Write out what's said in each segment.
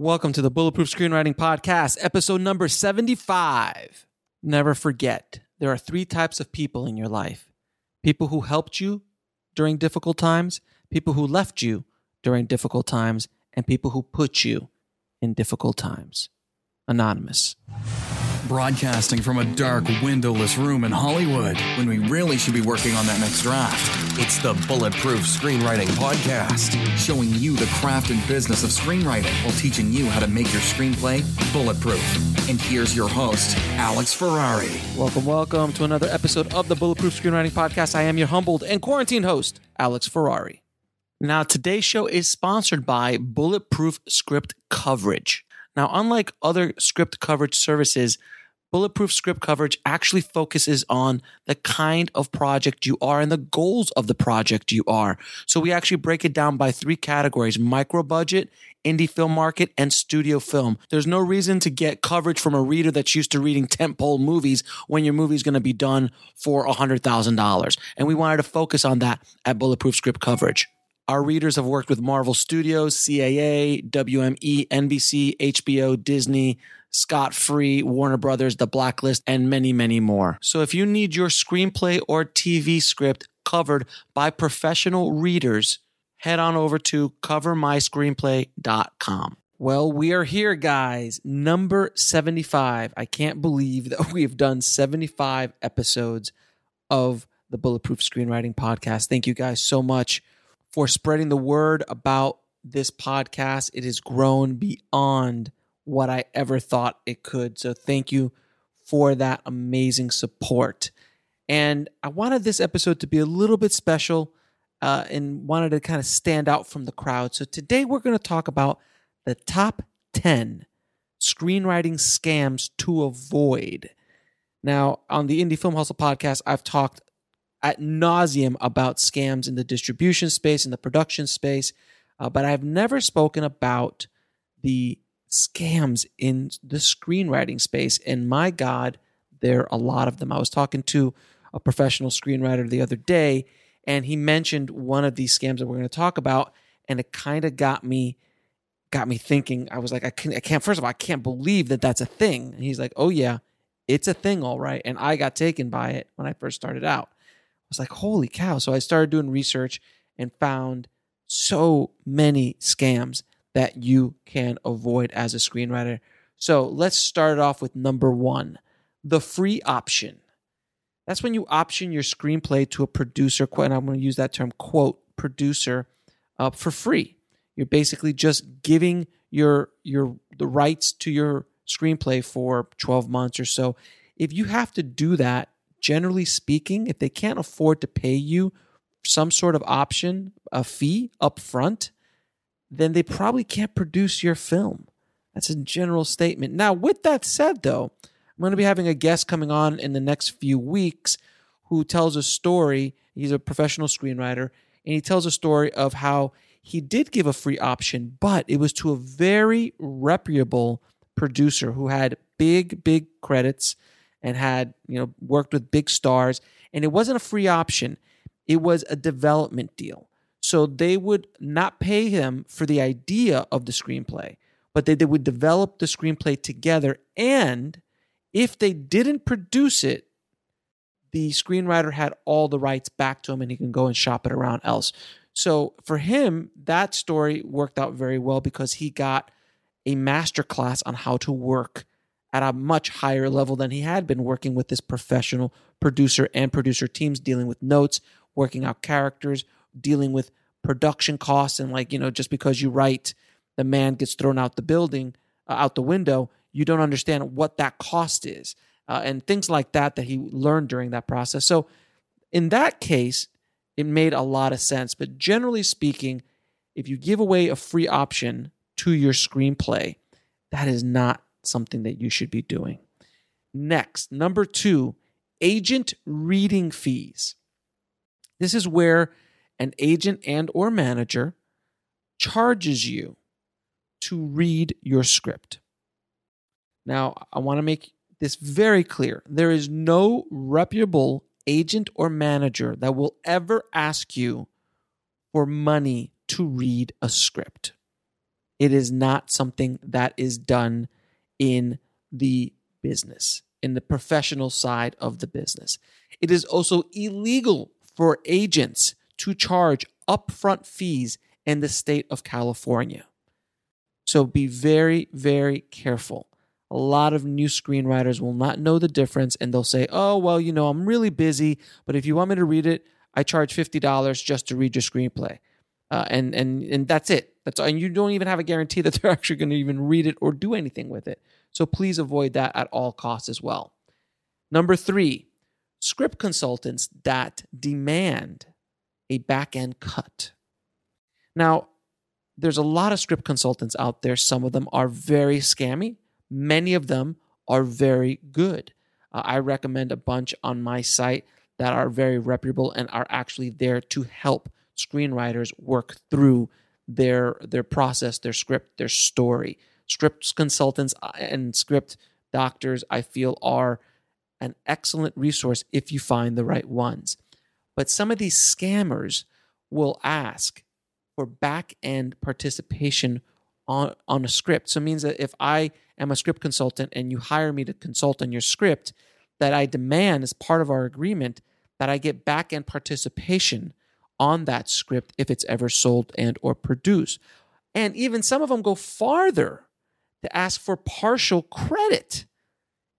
Welcome to the Bulletproof Screenwriting Podcast, episode number 75. Never forget, there are three types of people in your life people who helped you during difficult times, people who left you during difficult times, and people who put you in difficult times. Anonymous. Broadcasting from a dark, windowless room in Hollywood when we really should be working on that next draft. It's the Bulletproof Screenwriting Podcast, showing you the craft and business of screenwriting while teaching you how to make your screenplay bulletproof. And here's your host, Alex Ferrari. Welcome, welcome to another episode of the Bulletproof Screenwriting Podcast. I am your humbled and quarantined host, Alex Ferrari. Now, today's show is sponsored by Bulletproof Script Coverage. Now, unlike other script coverage services, Bulletproof Script Coverage actually focuses on the kind of project you are and the goals of the project you are. So we actually break it down by three categories micro budget, indie film market, and studio film. There's no reason to get coverage from a reader that's used to reading tentpole movies when your movie is going to be done for $100,000. And we wanted to focus on that at Bulletproof Script Coverage. Our readers have worked with Marvel Studios, CAA, WME, NBC, HBO, Disney, Scott Free, Warner Brothers, The Blacklist, and many, many more. So if you need your screenplay or TV script covered by professional readers, head on over to covermyscreenplay.com. Well, we are here, guys. Number 75. I can't believe that we've done 75 episodes of the Bulletproof Screenwriting Podcast. Thank you guys so much for spreading the word about this podcast. It has grown beyond what I ever thought it could. So thank you for that amazing support. And I wanted this episode to be a little bit special uh, and wanted to kind of stand out from the crowd. So today we're going to talk about the top 10 screenwriting scams to avoid. Now, on the Indie Film Hustle podcast, I've talked at nauseum about scams in the distribution space, in the production space, uh, but I've never spoken about the scams in the screenwriting space. And my God, there are a lot of them. I was talking to a professional screenwriter the other day, and he mentioned one of these scams that we're going to talk about, and it kind of got me got me thinking. I was like, I can't, I can't. First of all, I can't believe that that's a thing. And he's like, Oh yeah, it's a thing, all right. And I got taken by it when I first started out. I was like, Holy cow! So I started doing research and found so many scams that you can avoid as a screenwriter. So let's start off with number one the free option. That's when you option your screenplay to a producer, and I'm going to use that term, quote, producer, uh, for free. You're basically just giving your your the rights to your screenplay for 12 months or so. If you have to do that, generally speaking, if they can't afford to pay you some sort of option, a fee up front, then they probably can't produce your film. That's a general statement. Now, with that said, though, I'm going to be having a guest coming on in the next few weeks who tells a story. He's a professional screenwriter, and he tells a story of how he did give a free option, but it was to a very reputable producer who had big, big credits and had, you know, worked with big stars. And it wasn't a free option, it was a development deal. So they would not pay him for the idea of the screenplay, but they, they would develop the screenplay together. And if they didn't produce it, the screenwriter had all the rights back to him and he can go and shop it around else. So for him, that story worked out very well because he got a master class on how to work at a much higher level than he had been working with this professional producer and producer teams, dealing with notes, working out characters, dealing with production costs and like you know just because you write the man gets thrown out the building uh, out the window you don't understand what that cost is uh, and things like that that he learned during that process. So in that case it made a lot of sense. But generally speaking if you give away a free option to your screenplay that is not something that you should be doing. Next number two agent reading fees. This is where an agent and or manager charges you to read your script. Now, I want to make this very clear. There is no reputable agent or manager that will ever ask you for money to read a script. It is not something that is done in the business, in the professional side of the business. It is also illegal for agents to charge upfront fees in the state of California. So be very, very careful. A lot of new screenwriters will not know the difference and they'll say, oh, well, you know, I'm really busy, but if you want me to read it, I charge $50 just to read your screenplay. Uh, and, and, and that's it. That's and you don't even have a guarantee that they're actually going to even read it or do anything with it. So please avoid that at all costs as well. Number three, script consultants that demand a back end cut. Now, there's a lot of script consultants out there. Some of them are very scammy, many of them are very good. Uh, I recommend a bunch on my site that are very reputable and are actually there to help screenwriters work through their their process, their script, their story. Script consultants uh, and script doctors, I feel, are an excellent resource if you find the right ones. But some of these scammers will ask for back end participation on, on a script. So it means that if I am a script consultant and you hire me to consult on your script, that I demand as part of our agreement that I get back end participation on that script if it's ever sold and or produced. And even some of them go farther to ask for partial credit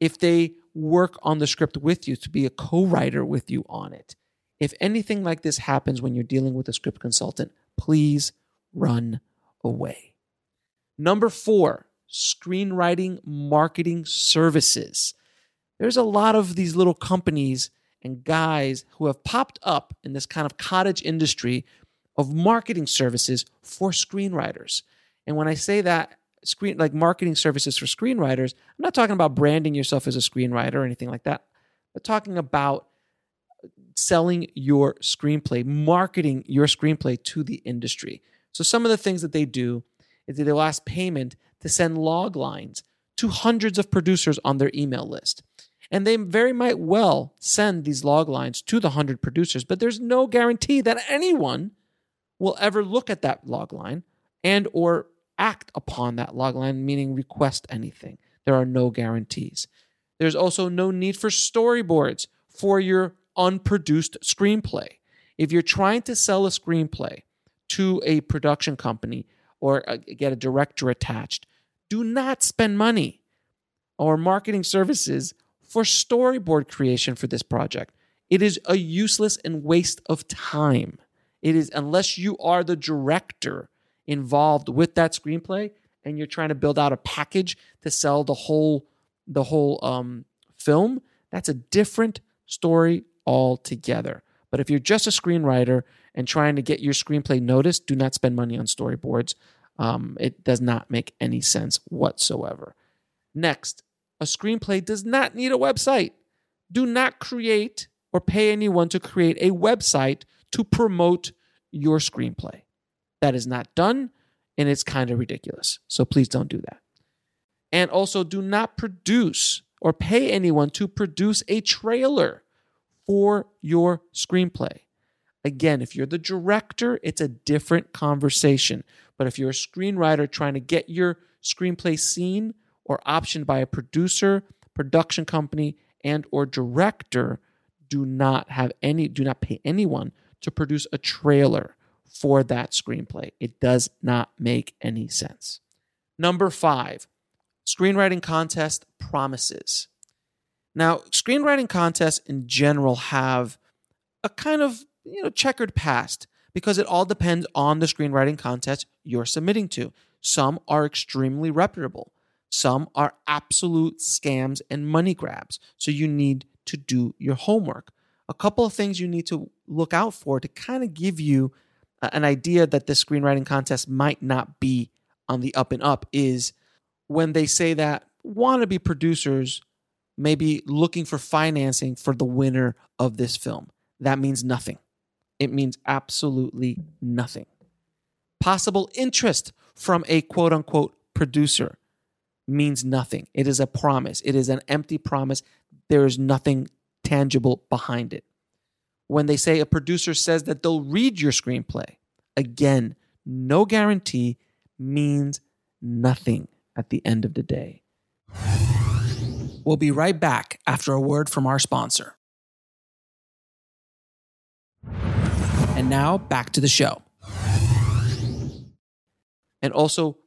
if they work on the script with you to be a co-writer with you on it. If anything like this happens when you're dealing with a script consultant, please run away. Number 4, screenwriting marketing services. There's a lot of these little companies and guys who have popped up in this kind of cottage industry of marketing services for screenwriters. And when I say that, screen like marketing services for screenwriters, I'm not talking about branding yourself as a screenwriter or anything like that, but talking about selling your screenplay, marketing your screenplay to the industry. So some of the things that they do is they'll ask payment to send log lines to hundreds of producers on their email list. And they very might well send these log lines to the 100 producers, but there's no guarantee that anyone will ever look at that log line and or act upon that log line, meaning request anything. There are no guarantees. There's also no need for storyboards for your unproduced screenplay. If you're trying to sell a screenplay to a production company or uh, get a director attached, do not spend money or marketing services for storyboard creation for this project. It is a useless and waste of time. It is, unless you are the director involved with that screenplay and you're trying to build out a package to sell the whole the whole um, film, that's a different story altogether. But if you're just a screenwriter and trying to get your screenplay noticed, do not spend money on storyboards. Um, it does not make any sense whatsoever. Next, a screenplay does not need a website. Do not create or pay anyone to create a website to promote your screenplay. That is not done and it's kind of ridiculous. So please don't do that. And also, do not produce or pay anyone to produce a trailer for your screenplay. Again, if you're the director, it's a different conversation. But if you're a screenwriter trying to get your screenplay seen, or optioned by a producer, production company, and or director do not have any do not pay anyone to produce a trailer for that screenplay. It does not make any sense. Number 5, screenwriting contest promises. Now, screenwriting contests in general have a kind of, you know, checkered past because it all depends on the screenwriting contest you're submitting to. Some are extremely reputable. Some are absolute scams and money grabs. So you need to do your homework. A couple of things you need to look out for to kind of give you an idea that this screenwriting contest might not be on the up and up is when they say that wannabe producers may be looking for financing for the winner of this film. That means nothing. It means absolutely nothing. Possible interest from a quote unquote producer means nothing. It is a promise, it is an empty promise. There is nothing tangible behind it. When they say a producer says that they'll read your screenplay, again, no guarantee means nothing at the end of the day. We'll be right back after a word from our sponsor. And now back to the show. And also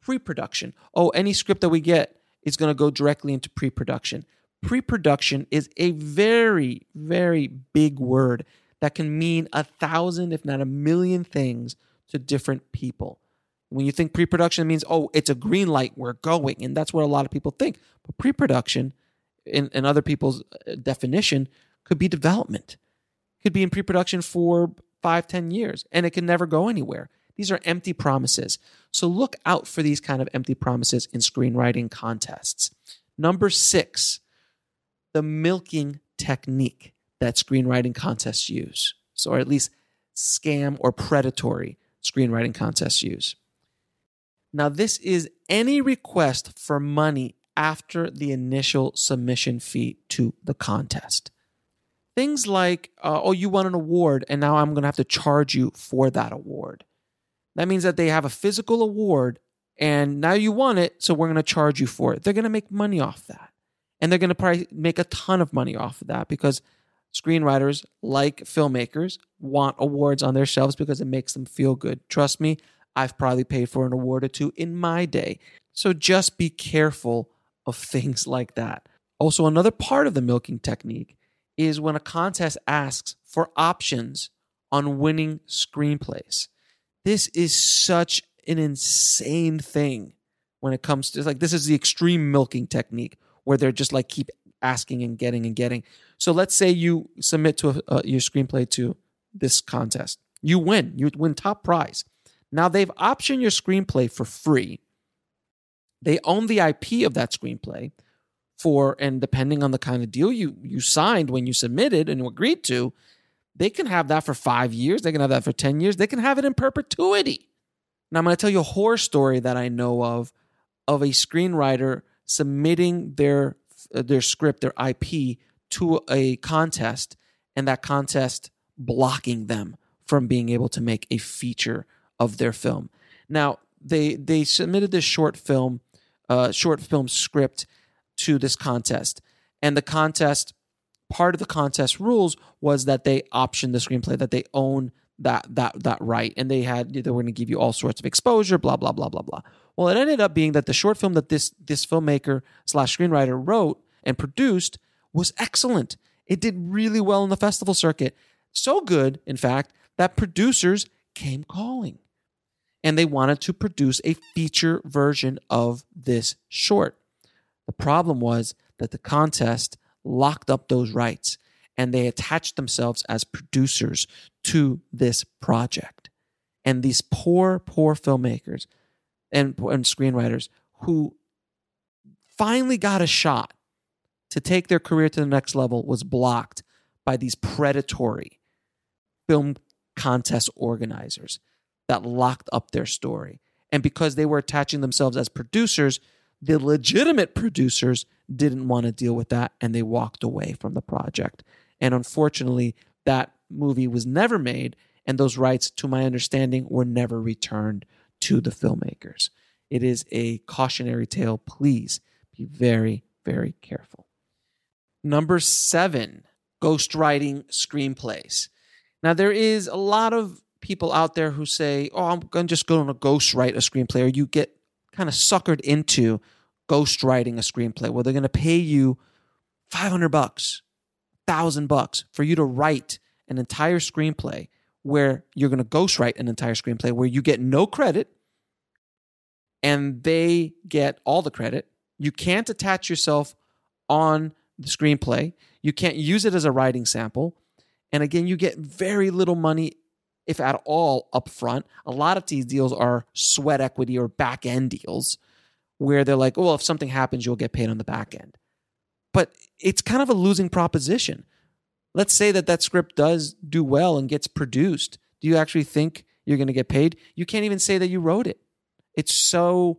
pre production. Oh, any script that we get is going to go directly into pre production. Pre production is a very, very big word that can mean a thousand, if not a million things to different people. When you think pre production, means, oh, it's a green light, we're going. And that's what a lot of people think. But pre production, in, in other people's uh, definition, could be development, could be in pre production for five, ten years, and it can never go anywhere. These are empty promises. So look out for these kind of empty promises in screenwriting contests. Number six, the milking technique that screenwriting contests use. So, or at least scam or predatory screenwriting contests use. Now, this is any request for money after the initial submission fee to the contest. Things like, uh, oh, you won an award, and now I'm going to have to charge you for that award. That means that they have a physical award, and now you won it, so we're going to charge you for it. They're going to make money off that. And they're going to probably make a ton of money off of that because screenwriters, like filmmakers, want awards on their shelves because it makes them feel good. Trust me, I've probably paid for an award or two in my day. So just be careful of things like that. Also, another part of the milking technique is when a contest asks for options on winning screenplays. This is such an insane thing when it comes to like this is the extreme milking technique where they're just like keep asking and getting and getting. So let's say you submit to a, uh, your screenplay to this contest. You win. You win top prize. Now they've optioned your screenplay for free. They own the IP of that screenplay for, and depending on the kind of deal you you signed when you submitted and agreed to, they can have that for five years. They can have that for ten years. They can have it in perpetuity. Now I'm going to tell you a horror story that I know of of a screenwriter submitting their their script, their IP to a contest, and that contest blocking them from being able to make a feature of their film. Now they they submitted this short film, uh, short film script to this contest, and the contest part of the contest rules was that they optioned the screenplay that they own that that that right, and they had they were going to give you all sorts of exposure, blah blah blah blah blah. Well, it ended up being that the short film that this this filmmaker slash screenwriter wrote and produced was excellent. It did really well in the festival circuit, so good, in fact, that producers came calling and they wanted to produce a feature version of this short. The problem was that the contest locked up those rights and they attached themselves as producers to this project. And these poor, poor filmmakers and, and screenwriters who finally got a shot to take their career to the next level was blocked by these predatory film contest organizers that locked up their story. And because they were attaching themselves as producers, the legitimate producers didn't want to deal with that and they walked away from the project. And unfortunately, that movie was never made, and those rights, to my understanding, were never returned to the filmmakers. It is a cautionary tale. Please be very, very careful. Number seven, ghostwriting screenplays. Now, there is a lot of people out there who say, "Oh, I'm going just go to ghostwrite a screenplay," or you get kind of suckered into ghostwriting a screenplay where they're going to pay you 500 bucks, 1000 bucks for you to write an entire screenplay where you're going to ghostwrite an entire screenplay where you get no credit and they get all the credit. You can't attach yourself on the screenplay. You can't use it as a writing sample. And again, you get very little money if at all, up front. A lot of these deals are sweat equity or back end deals where they're like, well, if something happens, you'll get paid on the back end. But it's kind of a losing proposition. Let's say that that script does do well and gets produced. Do you actually think you're going to get paid? You can't even say that you wrote it. It's so,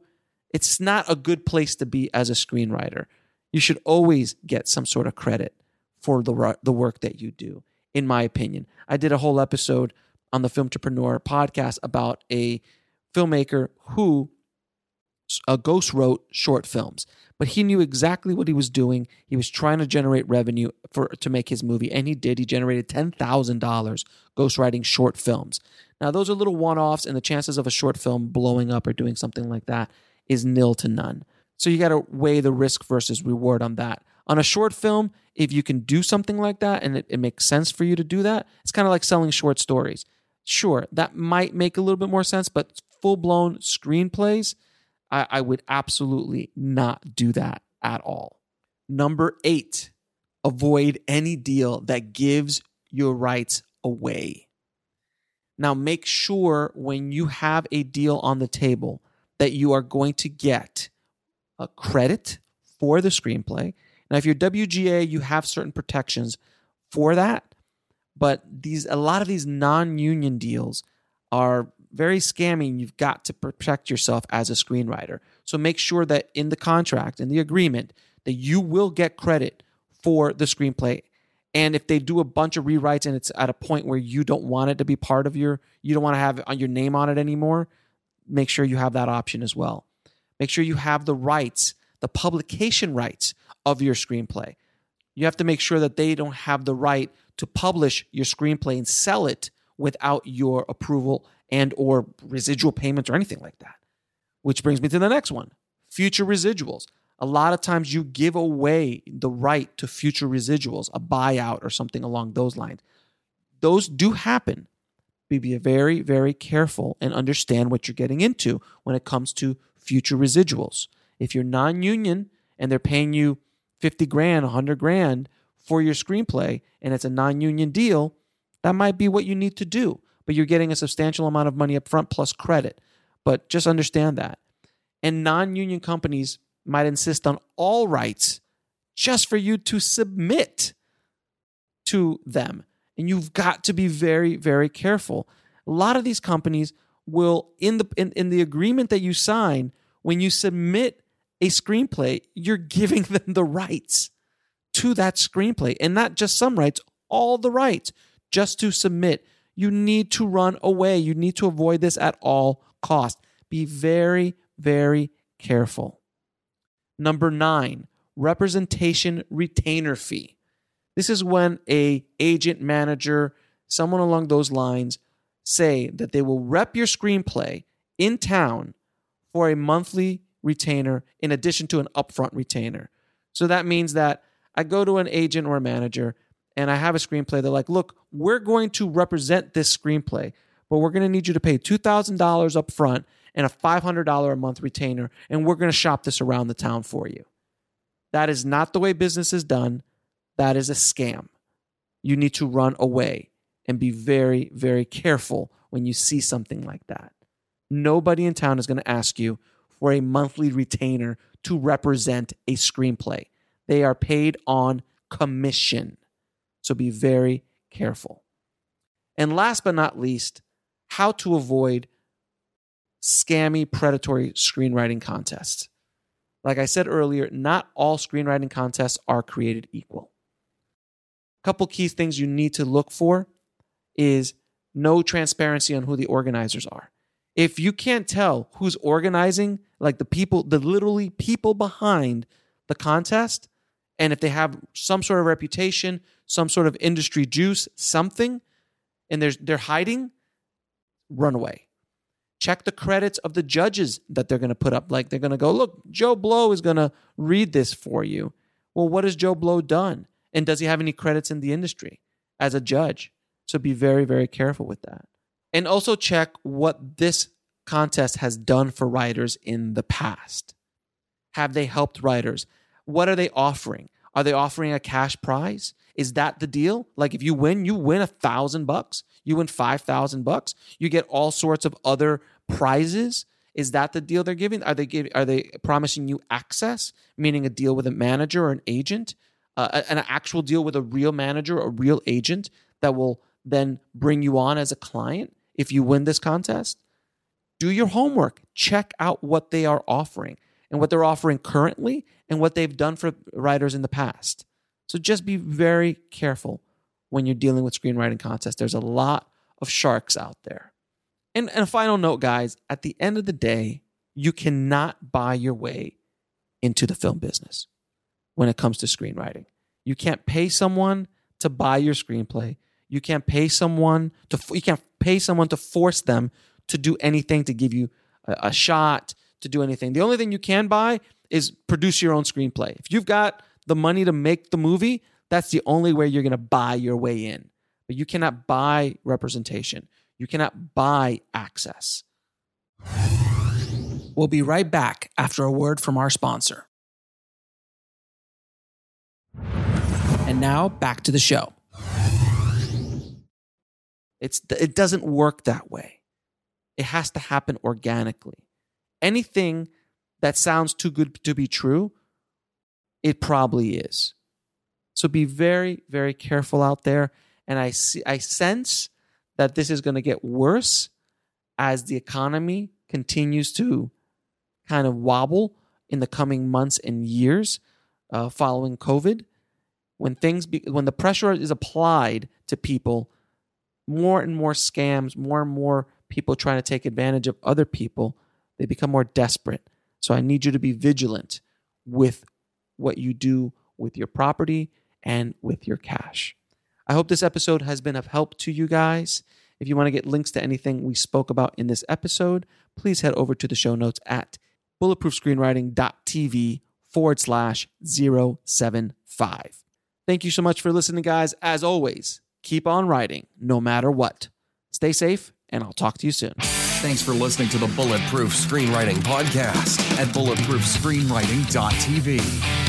it's not a good place to be as a screenwriter. You should always get some sort of credit for the, the work that you do, in my opinion. I did a whole episode on the Filmtrepreneur podcast about a filmmaker who uh, Ghost wrote short films, but he knew exactly what he was doing. He was trying to generate revenue for to make his movie, and he did. He generated ten thousand dollars ghostwriting short films. Now, those are little one-offs, and the chances of a short film blowing up or doing something like that is nil to none. So you got to weigh the risk versus reward on that. On a short film, if you can do something like that and it, it makes sense for you to do that, it's kind of like selling short stories. Sure, that might make a little bit more sense, but full blown screenplays, I, I would absolutely not do that at all. Number eight, avoid any deal that gives your rights away. Now, make sure when you have a deal on the table that you are going to get a credit for the screenplay. Now, if you're WGA, you have certain protections for that, but these a lot of these non-union deals are very scammy and you've got to protect yourself as a screenwriter. So make sure that in the contract, in the agreement, that you will get credit for the screenplay. And if they do a bunch of rewrites and it's at a point where you don't want it to be part of your, you don't want to have uh, your name on it anymore, make sure you have that option as well. Make sure you have the rights, the publication rights of your screenplay. You have to make sure that they don't have the right to publish your screenplay and sell it without your approval and or residual payments or anything like that. Which brings me to the next one. Future residuals. A lot of times you give away the right to future residuals, a buyout or something along those lines. Those do happen. Be very, very careful and understand what you're getting into when it comes to future residuals. If you're non union and they're paying you 50 grand, 100 grand for your screenplay and it's a non union deal, that might be what you need to do. But you're getting a substantial amount of money up front plus credit. But just understand that. And non union companies might insist on all rights just for you to submit to them. And you've got to be very, very careful. A lot of these companies will, in the in, in the agreement that you sign, when you submit a screenplay, you're giving them the rights to that screenplay. And not just some rights, all the rights just to submit. You need to run away. You need to avoid this at all cost. Be very, very careful. Number nine, representation retainer fee. This is when a agent, manager, someone along those lines say that they will rep your screenplay in town for a monthly retainer in addition to an upfront retainer. So that means that I go to an agent or a manager and I have a screenplay. They're like, look, we're going to represent this screenplay, but we're going to need you to pay $2,000 upfront and a $500 a month retainer, and we're going to shop this around the town for you. That is not the way business is done. That is a scam. You need to run away and be very, very careful when you see something like that. Nobody in town is going to ask you for a monthly retainer to represent a screenplay. They are paid on commission. So be very careful. And last but not least, how to avoid scammy, predatory screenwriting contests. Like I said earlier, not all screenwriting contests are created equal. A couple key things you need to look for is no transparency on who the organizers are. If you can't tell who's organizing, like the people, the literally people behind the contest, and if they have some sort of reputation, some sort of industry juice, something, and they're, they're hiding, run away. Check the credits of the judges that they're going to put up. Like they're going to go, look, Joe Blow is going to read this for you. Well, what has Joe Blow done? And does he have any credits in the industry as a judge? So be very, very careful with that. And also check what this contest has done for writers in the past. Have they helped writers? What are they offering? Are they offering a cash prize? Is that the deal? Like if you win, you win a thousand bucks, you win five thousand bucks, you get all sorts of other prizes. Is that the deal they're giving? Are they giving? Are they promising you access, meaning a deal with a manager or an agent, uh, an actual deal with a real manager, a real agent that will then bring you on as a client if you win this contest? Do your homework. Check out what they are offering and what they're offering currently and what they've done for writers in the past. So just be very careful when you're dealing with screenwriting contests. There's a lot of sharks out there. And, and a final note, guys at the end of the day, You cannot buy your way into the film business when it comes to screenwriting. You can't pay someone to buy your screenplay. You can't pay someone to you can't pay someone to force them to do anything to give you a, a shot to do anything. The only thing you can buy is produce your own screenplay. If you've got the money to make the movie, that's the only way you're going to buy your way in. But you cannot buy representation. You cannot buy access. We'll be right back after a word from our sponsor. And now back to the show. It's it doesn't work that way. It has to happen organically. Anything that sounds too good to be true, it probably is. So be very very careful out there and I see I sense that this is going to get worse as the economy continues to kind of wobble in the coming months and years uh, following COVID. When things be, when the pressure is applied to people, more and more scams, more and more people trying to take advantage of other people, they become more desperate. So I need you to be vigilant with what you do with your property and with your cash. I hope this episode has been of help to you guys. If you want to get links to anything we spoke about in this episode, please head over to the show notes at bulletproofscreenwriting.tv forward slash 075. Thank you so much for listening, guys. As always, keep on writing no matter what. Stay safe, and I'll talk to you soon. Thanks for listening to the Bulletproof Screenwriting Podcast at bulletproofscreenwriting.tv.